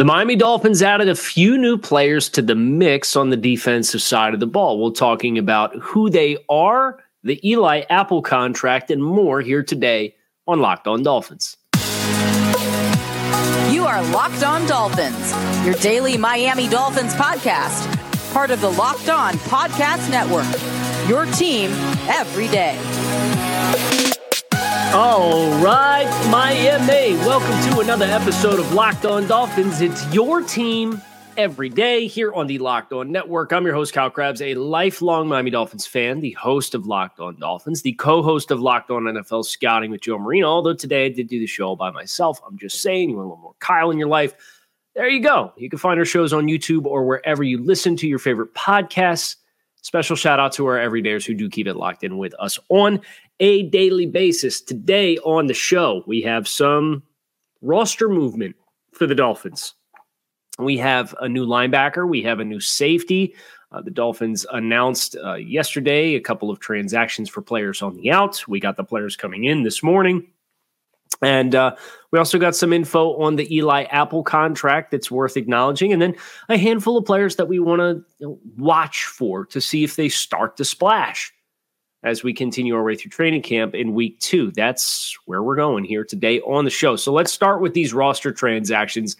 The Miami Dolphins added a few new players to the mix on the defensive side of the ball. We're talking about who they are, the Eli Apple contract, and more here today on Locked On Dolphins. You are Locked On Dolphins, your daily Miami Dolphins podcast, part of the Locked On Podcast Network. Your team every day. All right, Miami. Welcome to another episode of Locked On Dolphins. It's your team every day here on the Locked On Network. I'm your host, Kyle Crabbs, a lifelong Miami Dolphins fan, the host of Locked On Dolphins, the co host of Locked On NFL Scouting with Joe Marino. Although today I did do the show by myself, I'm just saying, you want a little more Kyle in your life. There you go. You can find our shows on YouTube or wherever you listen to your favorite podcasts. Special shout out to our everydayers who do keep it locked in with us on a daily basis. Today on the show, we have some roster movement for the Dolphins. We have a new linebacker, we have a new safety. Uh, the Dolphins announced uh, yesterday a couple of transactions for players on the out. We got the players coming in this morning. And uh, we also got some info on the Eli Apple contract that's worth acknowledging. And then a handful of players that we want to watch for to see if they start to splash as we continue our way through training camp in week two. That's where we're going here today on the show. So let's start with these roster transactions.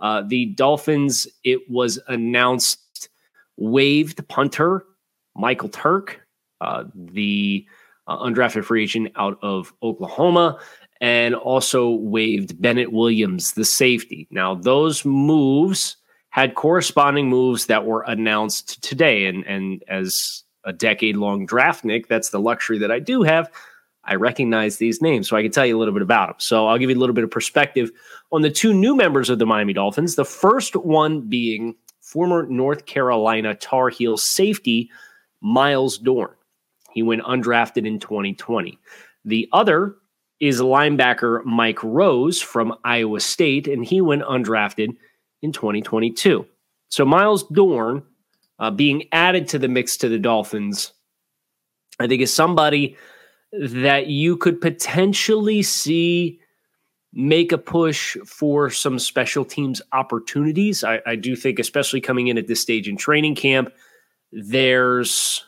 Uh, the Dolphins, it was announced, waived punter Michael Turk, uh, the uh, undrafted free agent out of Oklahoma, and also waived Bennett Williams, the safety. Now, those moves had corresponding moves that were announced today. And, and as a decade long draft, Nick. That's the luxury that I do have. I recognize these names, so I can tell you a little bit about them. So I'll give you a little bit of perspective on the two new members of the Miami Dolphins. The first one being former North Carolina Tar Heel safety Myles Dorn. He went undrafted in 2020. The other is linebacker Mike Rose from Iowa State, and he went undrafted in 2022. So Myles Dorn uh, being added to the mix to the Dolphins, I think is somebody that you could potentially see make a push for some special teams opportunities. I, I, do think, especially coming in at this stage in training camp, there's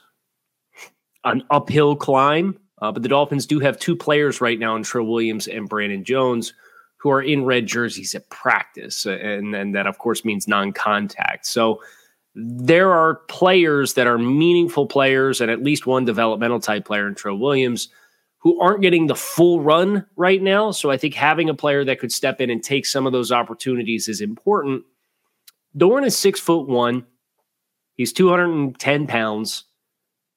an uphill climb. Uh, but the Dolphins do have two players right now in Trill Williams and Brandon Jones who are in red jerseys at practice. And, and that, of course, means non contact. So there are players that are meaningful players and at least one developmental type player in Trill Williams who aren't getting the full run right now. So I think having a player that could step in and take some of those opportunities is important. Dorn is six foot one. He's 210 pounds.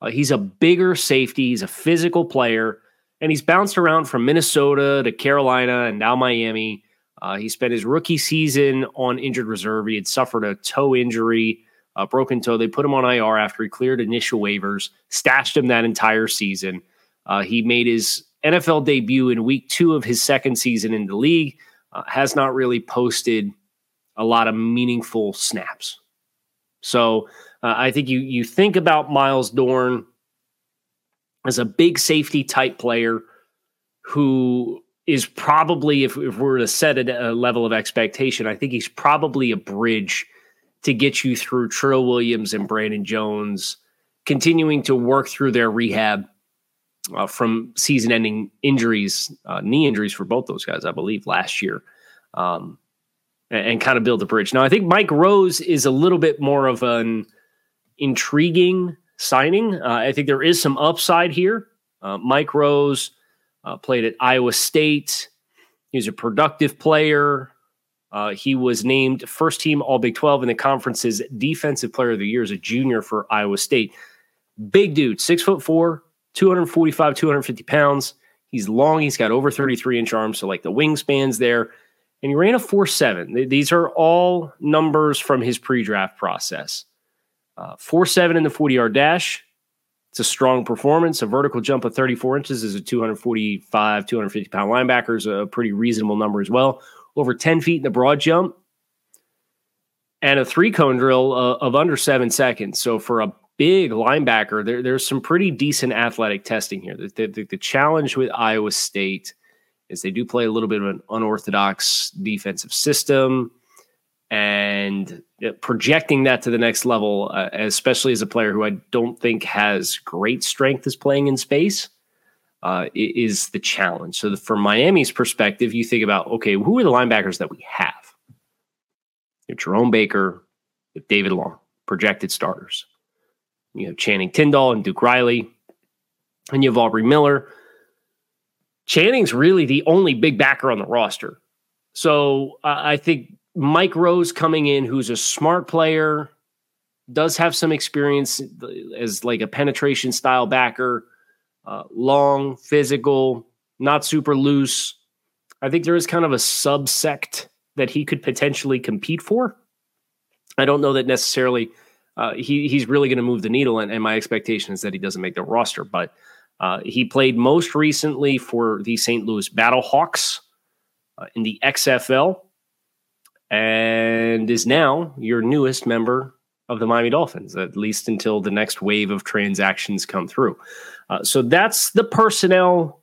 Uh, he's a bigger safety. He's a physical player. And he's bounced around from Minnesota to Carolina and now Miami. Uh, he spent his rookie season on injured reserve. He had suffered a toe injury uh, broken toe. They put him on IR after he cleared initial waivers, stashed him that entire season. Uh, he made his NFL debut in week two of his second season in the league, uh, has not really posted a lot of meaningful snaps. So uh, I think you you think about Myles Dorn as a big safety type player who is probably, if, if we're to set a, a level of expectation, I think he's probably a bridge – to get you through Trill Williams and Brandon Jones continuing to work through their rehab uh, from season ending injuries, uh, knee injuries for both those guys, I believe, last year, um, and, and, kind of build a bridge. Now, I think Mike Rose is a little bit more of an intriguing signing. Uh, I think there is some upside here. Uh, Mike Rose uh, played at Iowa State. He's a productive player. Uh, he was named first team All Big 12 in the conference's Defensive Player of the Year as a junior for Iowa State. Big dude, six foot four, 245, 250 pounds. He's long. He's got over 33 inch arms. So, like the wingspans there. And he ran a 4 7. These are all numbers from his pre draft process. Uh, 4 7 in the 40 yard dash. It's a strong performance. A vertical jump of 34 inches is a 245, 250 pound linebacker is a pretty reasonable number as well over 10 feet in the broad jump, and a three cone drill uh, of under seven seconds. So for a big linebacker, there, there's some pretty decent athletic testing here. The, the, the, challenge with Iowa State is they do play a little bit of an unorthodox defensive system. and uh, projecting that to the next level, uh, especially as a player who I don't think has great strength is playing in space, uh, is the challenge. So, the, from Miami's perspective, you think about okay, who are the linebackers that we have? You have Jerome Baker, you have David Long, projected starters. You have Channing Tindall and Duke Riley, and you have Aubrey Miller. Channing's really the only big backer on the roster. So uh, I think Mike Rose coming in, who's a smart player, does have some experience as like a penetration style backer, uh, long, physical, not super loose. I think there is kind of a subsect that he could potentially compete for. I don't know that necessarily uh, he he's really going to move the needle, and, and, my expectation is that he doesn't make the roster. But uh, he played most recently for the St. Louis Battlehawks uh, in the XFL and is now your newest member of the Miami Dolphins, at least until the next wave of transactions come through. Uh, so that's the personnel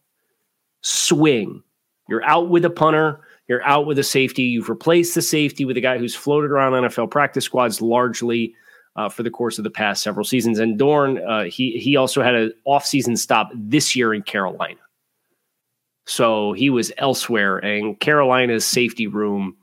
swing. You're out with a punter, you're out with a safety. You've replaced the safety with a guy who's floated around NFL practice squads largely. Uh, for the course of the past several seasons, and Dorn, uh, he he also had an offseason stop this year in Carolina, so he was elsewhere. And Carolina's safety room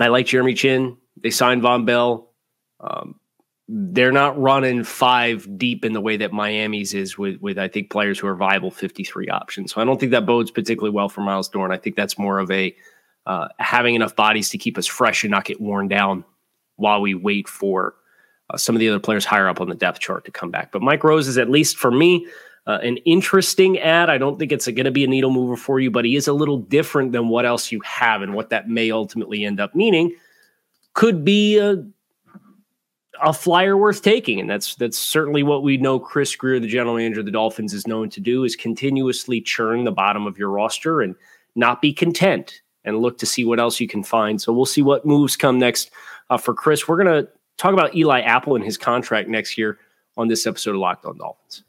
I like Jeremy Chinn. They signed Vonn Bell. Um, they're not running five deep in the way that Miami's is with, with I think players who are viable 53 options. So I don't think that bodes particularly well for Myles Dorn. I think that's more of a uh, having enough bodies to keep us fresh and not get worn down while we wait for uh, some of the other players higher up on the depth chart to come back. But Mike Rose is at least for me uh, an interesting add. I don't think it's going to be a needle mover for you, but he is a little different than what else you have and what that may ultimately end up meaning. Could be a a flyer worth taking, and that's that's certainly what we know. Chris Grier, the general manager of the Dolphins, is known to do: is continuously churn the bottom of your roster and not be content and look to see what else you can find. So we'll see what moves come next uh, for Chris. We're going to talk about Eli Apple and his contract next year on this episode of Locked On Dolphins.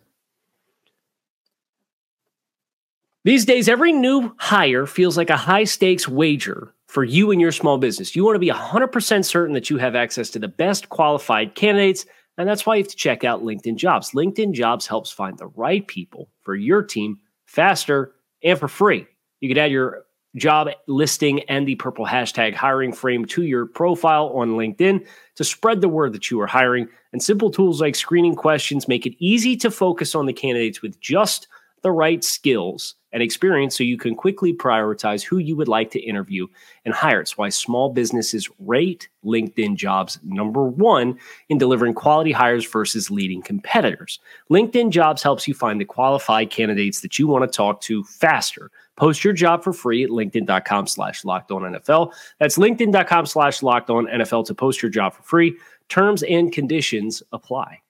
These days, every new hire feels like a high stakes wager for you and your small business. You want to be 100% certain that you have access to the best qualified candidates, and that's why you have to check out LinkedIn Jobs. LinkedIn Jobs helps find the right people for your team faster and for free. You could add your job listing and the purple hashtag hiring frame to your profile on LinkedIn to spread the word that you are hiring. And simple tools like screening questions make it easy to focus on the candidates with just the right skills and experience so you can quickly prioritize who you would like to interview and hire. It's why small businesses rate LinkedIn jobs number one in delivering quality hires versus leading competitors. LinkedIn jobs helps you find the qualified candidates that you want to talk to faster. Post your job for free at LinkedIn.com slash locked on NFL. That's LinkedIn.com slash locked on NFL to post your job for free. Terms and conditions apply.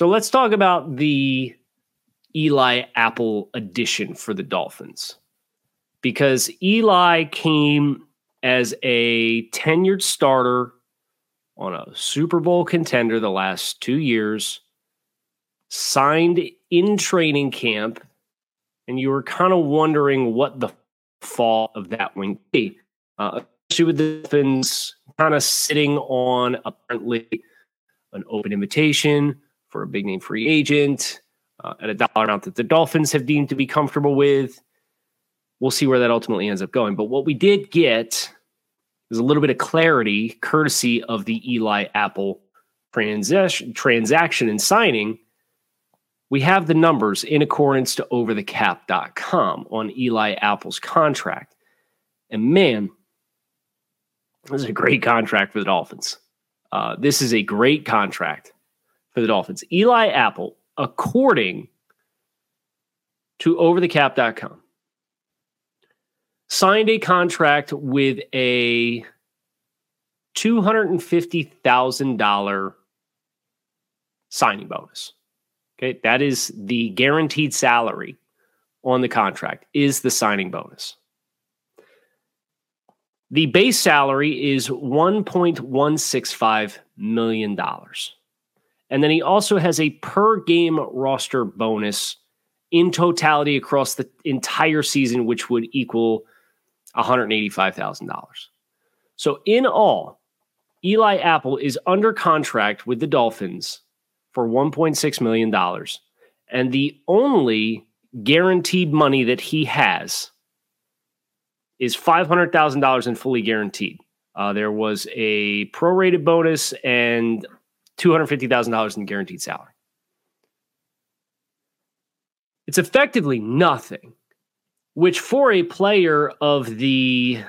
So let's talk about the Eli Apple addition for the Dolphins. Because Eli came as a tenured starter on a Super Bowl contender the last two years, signed in training camp, and you were kind of wondering what the fall of that would be. Uh, especially with the Dolphins kind of sitting on apparently an open invitation for a big name free agent uh, at a dollar amount that the Dolphins have deemed to be comfortable with. We'll see where that ultimately ends up going. But what we did get is a little bit of clarity, courtesy of the Eli Apple transaction, transaction and signing. We have the numbers in accordance to overthecap.com on Eli Apple's contract. And man, this is a great contract for the Dolphins. Uh, this is a great contract for the Dolphins. Eli Apple, according to overthecap.com, signed a contract with a $250,000 signing bonus. Okay, that is the guaranteed salary on the contract is the signing bonus. The base salary is $1.165 million. And then he also has a per game roster bonus in totality across the entire season, which would equal $185,000. So, in all, Eli Apple is under contract with the Dolphins for $1.6 million. And the only guaranteed money that he has is $500,000 in fully guaranteed. Uh, there was a prorated bonus and $250,000 in guaranteed salary. It's effectively nothing, which for a player of the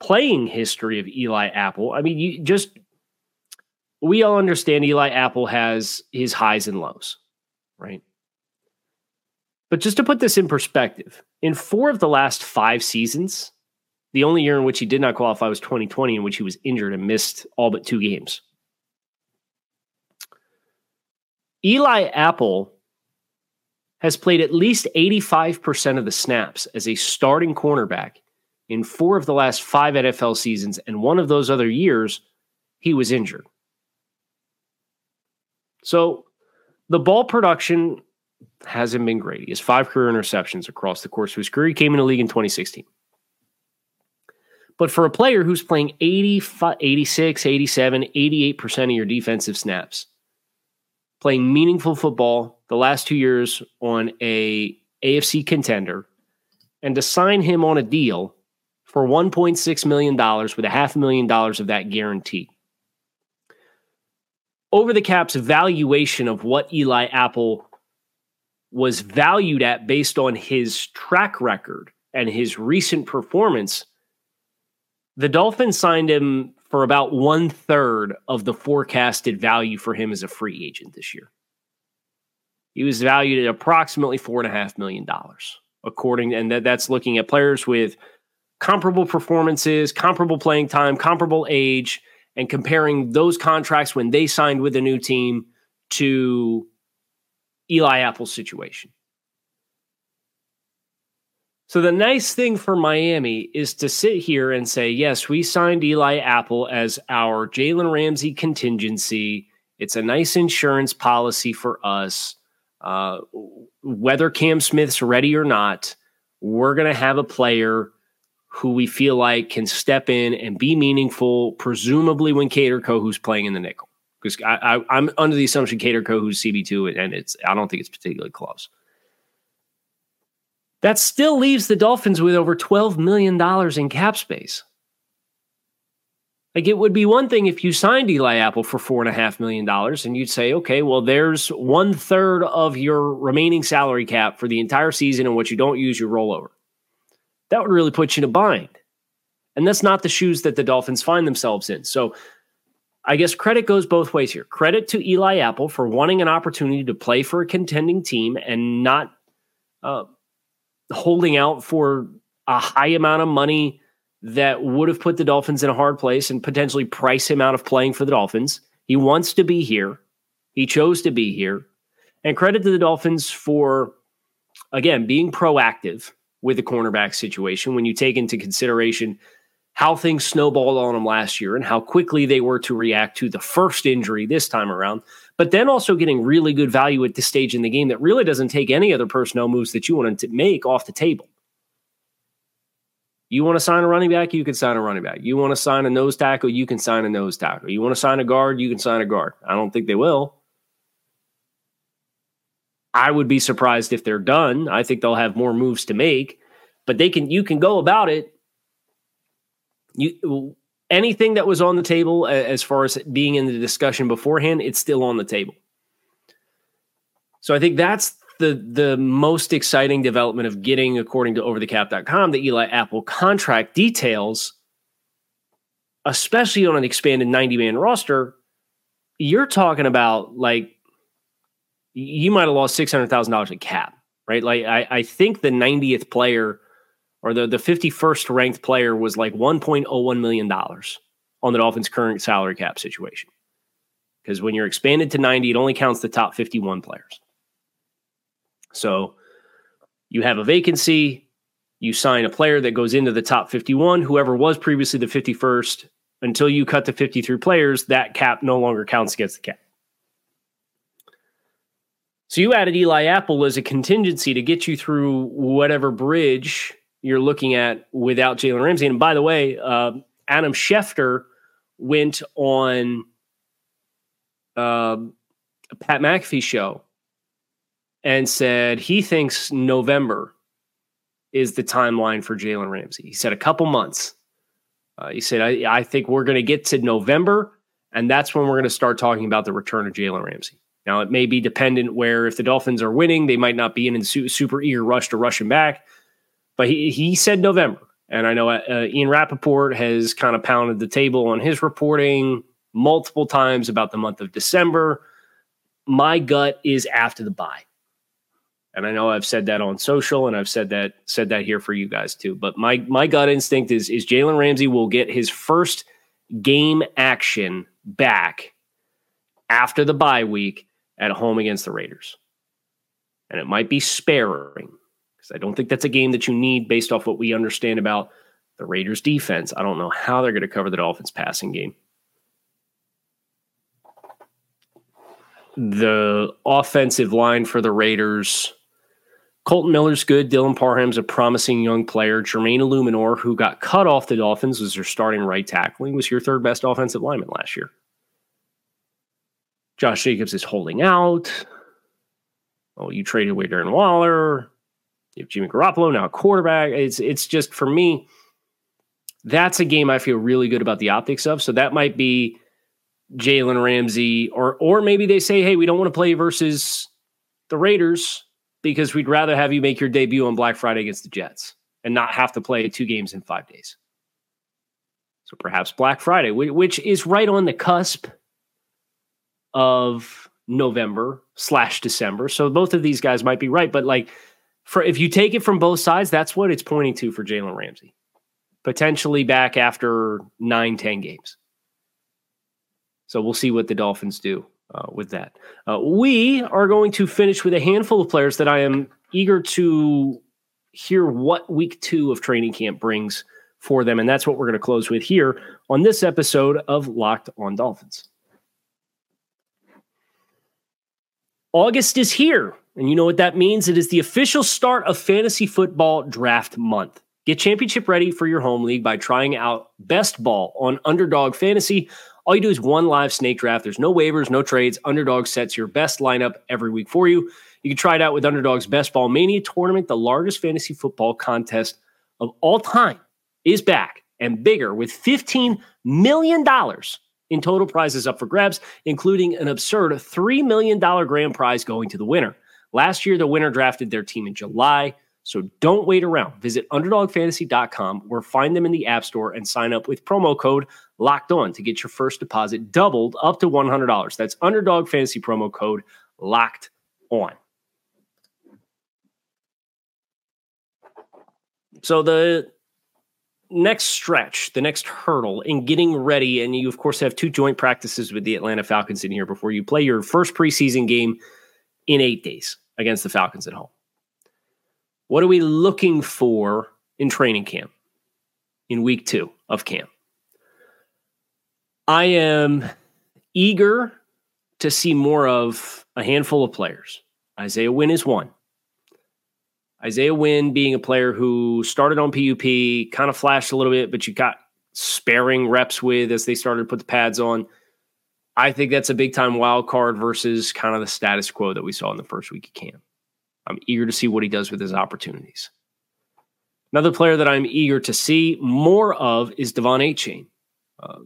playing history of Eli Apple, I mean, you just we all understand Eli Apple has his highs and lows, right? But just to put this in perspective, in four of the last five seasons, the only year in which he did not qualify was 2020, in which he was injured and missed all but two games. Eli Apple has played at least 85% of the snaps as a starting cornerback in four of the last five NFL seasons, and one of those other years, he was injured. So the ball production hasn't been great. He has five career interceptions across the course of his career. He came in the league in 2016. But for a player who's playing 85, 86, 87, 88% of your defensive snaps, playing meaningful football the last two years on a AFC contender, and to sign him on a deal for $1.6 million with a half a million dollars of that guarantee. Over the cap's valuation of what Eli Apple was valued at based on his track record and his recent performance, the Dolphins signed him for about one third of the forecasted value for him as a free agent this year. He was valued at approximately four and a half million dollars, according, and that, that's looking at players with comparable performances, comparable playing time, comparable age, and comparing those contracts when they signed with a new team to Eli Apple's situation. So the nice thing for Miami is to sit here and say, yes, we signed Eli Apple as our Jalen Ramsey contingency. It's a nice insurance policy for us. Uh, whether Cam Smith's ready or not, we're going to have a player who we feel like can step in and be meaningful, presumably when Kader Kohou's playing in the nickel. Because I, am under the assumption Kader Kohou's CB2, and it's I don't think it's particularly close. That still leaves the Dolphins with over $12 million in cap space. Like it would be one thing if you signed Eli Apple for four and a half million dollars and you'd say, okay, well, there's one third of your remaining salary cap for the entire season, and what you don't use, you roll over that would really put you in a bind. And that's not the shoes that the Dolphins find themselves in. So I guess credit goes both ways here. Credit to Eli Apple for wanting an opportunity to play for a contending team and not uh, holding out for a high amount of money that would have put the Dolphins in a hard place and potentially price him out of playing for the Dolphins. He wants to be here. He chose to be here. And credit to the Dolphins for, again, being proactive with the cornerback situation when you take into consideration how things snowballed on them last year and how quickly they were to react to the first injury this time around, but then also getting really good value at this stage in the game that really doesn't take any other personnel moves that you want to make off the table. You want to sign a running back, you can sign a running back. You want to sign a nose tackle, you can sign a nose tackle. You want to sign a guard, you can sign a guard. I don't think they will. I would be surprised if they're done. I think they'll have more moves to make, but they can you can go about it. You anything that was on the table as far as being in the discussion beforehand, it's still on the table. So I think that's the the most exciting development of getting, according to overthecap.com, the Eli Apple contract details, especially on an expanded 90 man roster. You're talking about like you might have lost six hundred thousand dollars in cap, right? Like I, I think the 90th player or the the 51st ranked player was like 1.01 million dollars on the Dolphins' current salary cap situation. Because when you're expanded to 90, it only counts the top 51 players. So you have a vacancy, you sign a player that goes into the top 51, whoever was previously the 51st, until you cut to 53 players, that cap no longer counts against the cap. So you added Eli Apple as a contingency to get you through whatever bridge you're looking at without Jalen Ramsey. And by the way, uh, Adam Schefter went on uh, Pat McAfee show and said he thinks November is the timeline for Jalen Ramsey. He said a couple months. Uh, he said, I, I think we're going to get to November, and that's when we're going to start talking about the return of Jalen Ramsey. Now, it may be dependent where if the Dolphins are winning, they might not be in a super eager rush to rush him back. But he, he said November. And I know uh, Ian Rapoport has kind of pounded the table on his reporting multiple times about the month of December. My gut is after the bye. And I know I've said that on social and I've said that said that here for you guys too. But my my gut instinct is is Jalen Ramsey will get his first game action back after the bye week at home against the Raiders. And it might be sparing I don't think that's a game that you need based off what we understand about the Raiders defense. I don't know how they're going to cover the Dolphins passing game. The offensive line for the Raiders. Kolton Miller's good. Dylan Parham's a promising young player. Jermaine Eluemunor, who got cut off the Dolphins, was their starting right tackle. Was your third best offensive lineman last year. Josh Jacobs is holding out. Oh, you traded away Darren Waller. You have Jimmy Garoppolo now, a quarterback. It's it's just for me. That's a game I feel really good about the optics of. So that might be Jalen Ramsey, or or maybe they say, hey, we don't want to play versus the Raiders because we'd rather have you make your debut on Black Friday against the Jets and not have to play two games in five days. So perhaps Black Friday, which is right on the cusp of November slash December. So both of these guys might be right, but like for if you take it from both sides, that's what it's pointing to for Jalen Ramsey. Potentially back after nine, 10 games. So we'll see what the Dolphins do uh, with that. Uh, we are going to finish with a handful of players that I am eager to hear what week two of training camp brings for them. And that's what we're going to close with here on this episode of Locked on Dolphins. August is here. And you know what that means? It is the official start of fantasy football draft month. Get championship ready for your home league by trying out Best Ball on Underdog Fantasy. All you do is one live snake draft. There's no waivers, no trades. Underdog sets your best lineup every week for you. You can try it out with Underdog's Best Ball Mania tournament. The largest fantasy football contest of all time is back and bigger with $15 million in total prizes up for grabs, including an absurd $3 million grand prize going to the winner. Last year, the winner drafted their team in July. So don't wait around. Visit UnderdogFantasy.com or find them in the App Store and sign up with promo code LOCKED ON to get your first deposit doubled up to $100. That's Underdog Fantasy promo code LOCKED ON. So the next stretch, the next hurdle in getting ready, and you, of course, have two joint practices with the Atlanta Falcons in here before you play your first preseason game in eight days against the Falcons at home. What are we looking for in training camp in week two of camp? I am eager to see more of a handful of players. Isaiah Wynn is one. Isaiah Wynn being a player who started on PUP, kind of flashed a little bit, but you got sparing reps with as they started to put the pads on. I think that's a big time wild card versus kind of the status quo that we saw in the first week of camp. I'm eager to see what he does with his opportunities. Another player that I'm eager to see more of is De'Von Achane. Uh,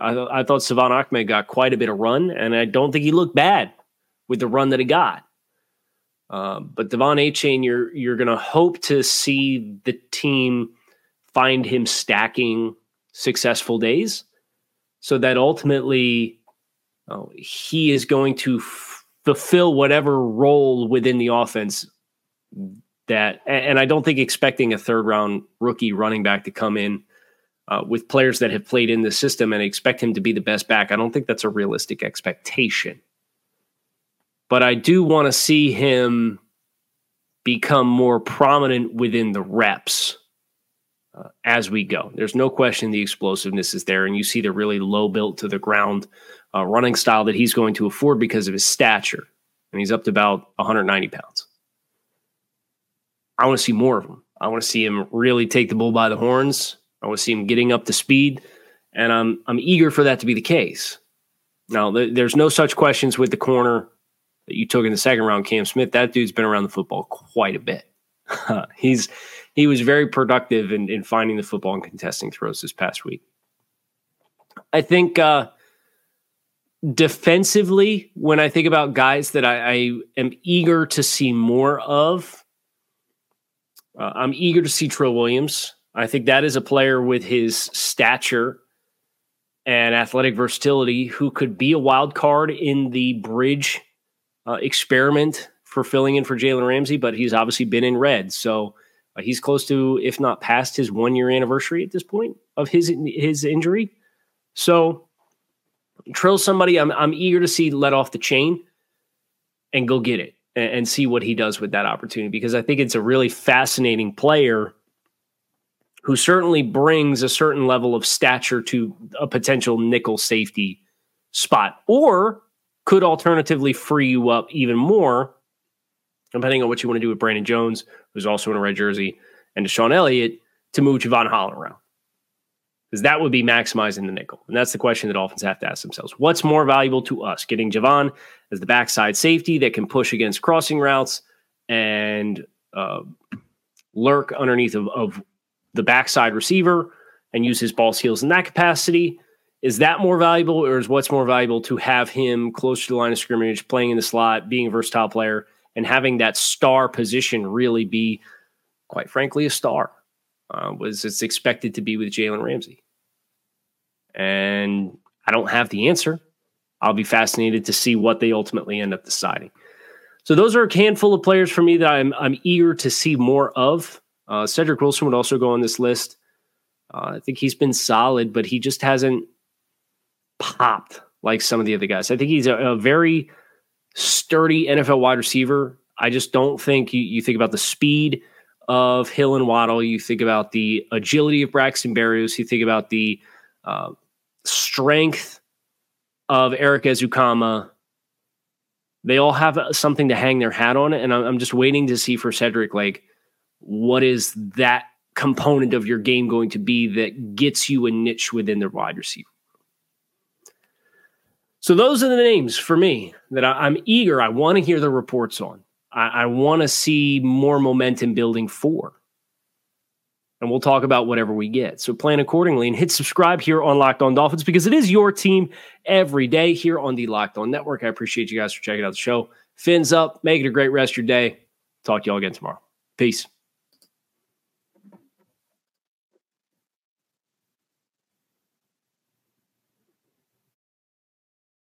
I, I, thought Salvon Ahmed got quite a bit of run, and I don't think he looked bad with the run that he got. Uh, but De'Von Achane, you're you're going to hope to see the team find him stacking successful days, so that ultimately oh, he is going to f- fulfill whatever role within the offense that. And I don't think expecting a third round rookie running back to come in uh, with players that have played in the system and expect him to be the best back. I don't think that's a realistic expectation but I do want to see him become more prominent within the reps uh, as we go. There's no question the explosiveness is there, and you see the really low built to the ground uh, running style that he's going to afford because of his stature. and he's up to about 190 pounds. I want to see more of him. I want to see him really take the bull by the horns. I want to see him getting up to speed, and I'm I'm eager for that to be the case. Now, th- there's no such questions with the corner that you took in the second round, Cam Smith. That dude's been around the football quite a bit. He's he was very productive in, in finding the football and contesting throws this past week. I think uh, defensively, when I think about guys that I, I am eager to see more of, uh, I'm eager to see Trill Williams. I think that is a player with his stature and athletic versatility who could be a wild card in the bridge uh, experiment for filling in for Jalen Ramsey, but he's obviously been in red. So uh, he's close to, if not past his one year anniversary at this point of his his injury. So Trill somebody I'm I'm eager to see let off the chain and go get it and, and see what he does with that opportunity because I think it's a really fascinating player who certainly brings a certain level of stature to a potential nickel safety spot or could alternatively free you up even more depending on what you want to do with Brandon Jones, who's also in a red jersey, and DeShon Elliott to move Jevon Holland around. Because that would be maximizing the nickel. And that's the question that Dolphins have to ask themselves. What's more valuable to us? Getting Jevon as the backside safety that can push against crossing routes and uh, lurk underneath of, of the backside receiver and use his ball skills in that capacity. Is that more valuable, or is what's more valuable to have him close to the line of scrimmage, playing in the slot, being a versatile player, and having that star position really be, quite frankly, a star? Uh, was it's expected to be with Jalen Ramsey? And I don't have the answer. I'll be fascinated to see what they ultimately end up deciding. So those are a handful of players for me that I'm I'm eager to see more of. Uh, Cedric Wilson would also go on this list. Uh, I think he's been solid, but he just hasn't popped like some of the other guys. I think he's a, a very sturdy NFL wide receiver. I just don't think you, you think about the speed of Hill and Waddle, you think about the agility of Braxton Berrios, you think about the uh, strength of Erik Ezukanma. They all have something to hang their hat on, and I'm, I'm just waiting to see for Cedric like what is that component of your game going to be that gets you a niche within the wide receiver. So those are the names for me that I, am eager. I want to hear the reports on. I, I want to see more momentum building for. And we'll talk about whatever we get. So plan accordingly and hit subscribe here on Locked On Dolphins because it is your team every day here on the Locked On Network. I appreciate you guys for checking out the show. Fins up. Make it a great rest of your day. Talk to y'all again tomorrow. Peace.